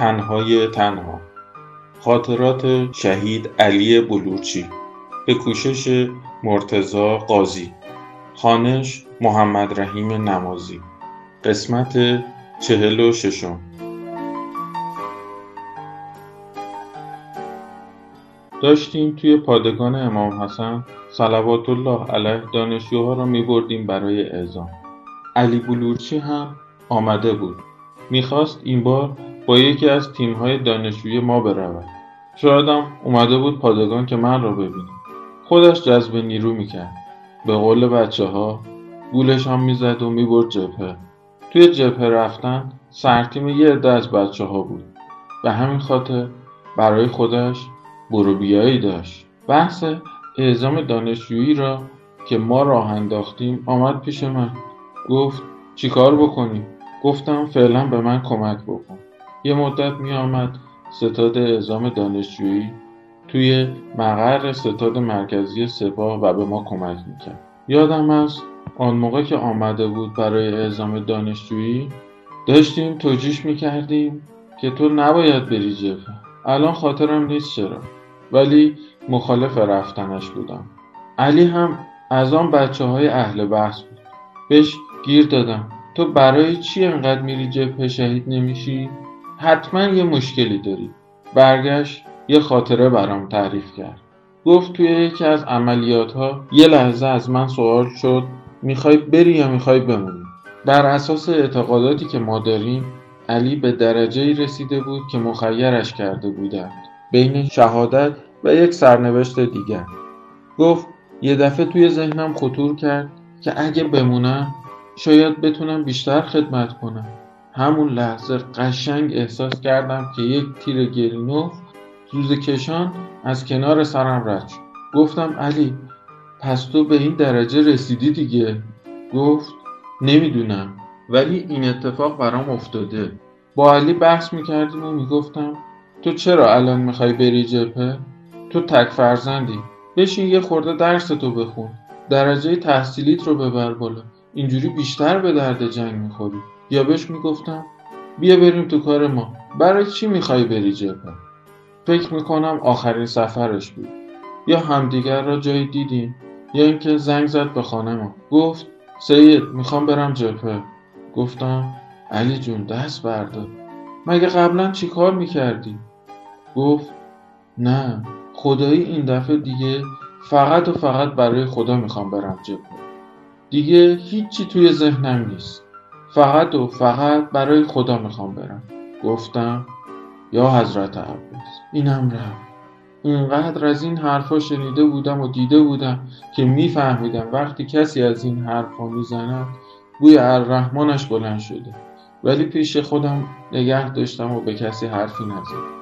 تنهای تنها. خاطرات شهید علی بلورچی به کوشش مرتزا قاضی. خانش محمد رحیم نمازی. قسمت چهل و ششم. داشتیم توی پادگان امام حسن صلوات الله علیه دانشجوها را می بردیم برای اعزام. علی بلورچی هم آمده بود. می‌خواست این بار با یکی از تیمهای دانشجوی ما برود. شایدم اومده بود پادگان که من را ببینیم خودش جذب نیرو می‌کرد. به قول بچه ها گولش هم می‌زد و می‌برد جبهه. توی جبهه رفتن سرتیم یه عده از بچه ها بود. به همین خاطر برای خودش بروبیایی داشت. بحث اعزام دانشجویی را که ما راه انداختیم آمد پیش من. گفت چیکار بکنیم گفتم فعلا به من کمک بکن. یه مدت می آمد ستاد اعزام دانشجویی توی مقر ستاد مرکزی سپاه و به ما کمک می‌کرد. یادم از آن موقع که آمده بود برای اعزام دانشجویی داشتیم توجیش می‌کردیم که تو نباید بری جبهه. الان خاطرم نیست چرا ولی مخالف رفتنش بودم. علی هم از آن بچه های اهل بحث بود. بهش گیر دادم. تو برای چی انقدر میری جبهه؟ شهید نمیشی؟ حتما یه مشکلی داری. برگشت یه خاطره برام تعریف کرد. گفت توی یکی از عملیات ها یه لحظه از من سوال شد می‌خوای بری یا می‌خوای بمونی؟ بر اساس اعتقاداتی که ما داریم علی به درجه رسیده بود که مخیرش کرده بودند. بین شهادت و یک سرنوشت دیگر. گفت یه دفعه توی ذهنم خطور کرد که اگه بمونم شاید بتونم بیشتر خدمت کنم. همون لحظه قشنگ احساس کردم که یک تیر گرینوف زوز کشان از کنار سرم رد شد. گفتم علی پس تو به این درجه رسیدی دیگه؟ گفت نمی‌دونم ولی این اتفاق برام افتاده. با علی بحث می‌کردیم و می‌گفتم تو چرا الان می‌خوای بری جبهه؟ تو تک فرزندی. بشین یه خورده درس تو بخون. درجه تحصیلیت رو ببر بالا. اینجوری بیشتر به درد جنگ می‌خوری. یا بهش می‌گفتم بیا بریم تو کار ما. برای چی می‌خوای بری جبهه فکر می‌کنم آخرین سفرش بود. یا همدیگر را جایی دیدیم یا اینکه زنگ زد به خانه ما. گفت سید می‌خوام برم جبهه گفتم علی جون دست بردار. مگه قبلا چی کار می‌کردی؟ گفت نه خدایی این دفعه دیگه فقط و فقط برای خدا می‌خوام برم جبهه دیگه هیچی توی ذهنم نیست. فقط و فقط برای خدا می‌خوام برم. گفتم یا حضرت عباس. اینم رفت. اینقدر از این حرفا شنیده بودم و دیده بودم که میفهمیدم وقتی کسی از این حرفا می‌زند بوی الرحمنش بلند شده. ولی پیش خودم نگه داشتم و به کسی حرفی نزدم.